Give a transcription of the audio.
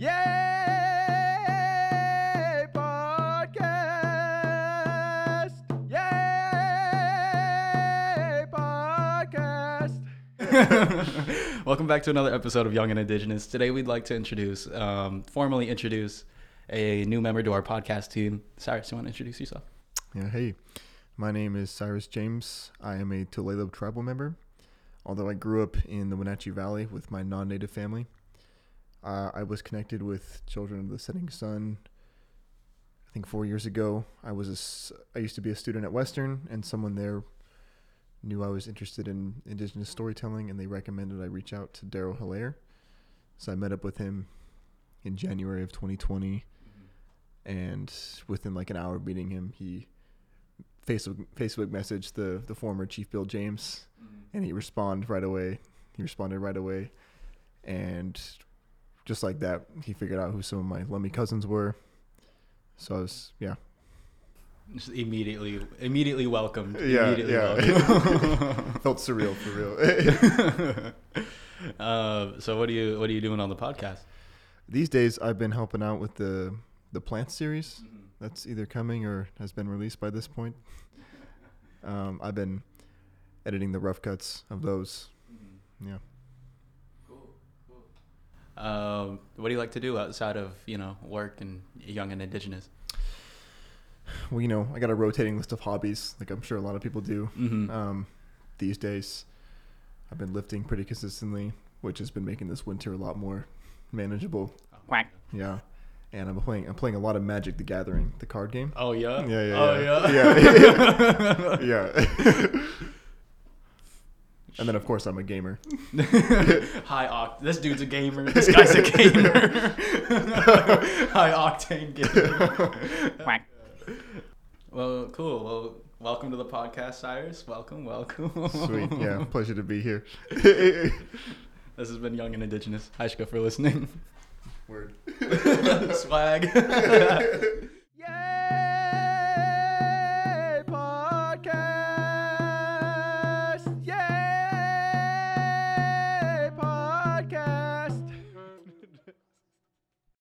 Yay! Podcast! Yay! Podcast! Welcome back to another episode of Young and Indigenous. Today we'd like to introduce, um, formally introduce a new member to our podcast team. Cyrus, you want to introduce yourself? Yeah, hey, my name is Cyrus James. I am a Tulalip tribal member. Although I grew up in the Wenatchee Valley with my non native family, uh, I was connected with Children of the Setting Sun. I think four years ago, I was a I used to be a student at Western, and someone there knew I was interested in Indigenous storytelling, and they recommended I reach out to Darrell Hillaire. So I met up with him in January of 2020, and within like an hour of meeting him, he Facebook Facebook messaged the the former Chief Bill James, and he responded right away. He responded right away, and just like that, he figured out who some of my Lummi cousins were. So I was yeah Just immediately, immediately welcomed. Yeah, immediately yeah. welcomed. felt surreal for real. uh, so what are you what are you doing on the podcast? These days, I've been helping out with the the plant series that's either coming or has been released by this point. Um, I've been editing the rough cuts of those. Yeah. Um, what do you like to do outside of you know work and young and indigenous? Well, you know, I got a rotating list of hobbies, like I'm sure a lot of people do. Mm-hmm. Um, these days, I've been lifting pretty consistently, which has been making this winter a lot more manageable. Quack. Yeah, and I'm playing. I'm playing a lot of Magic: The Gathering, the card game. Oh yeah. Yeah, yeah, Oh yeah. yeah. yeah. and then, of course, I'm a gamer. High oct. This dude's a gamer. This guy's a gamer. High octane gamer. Quack. Well, cool. Well, welcome to the podcast, Cyrus. Welcome, welcome. Sweet. Yeah, pleasure to be here. This has been Young and Indigenous. Hi, Shka, for listening. Word. Swag.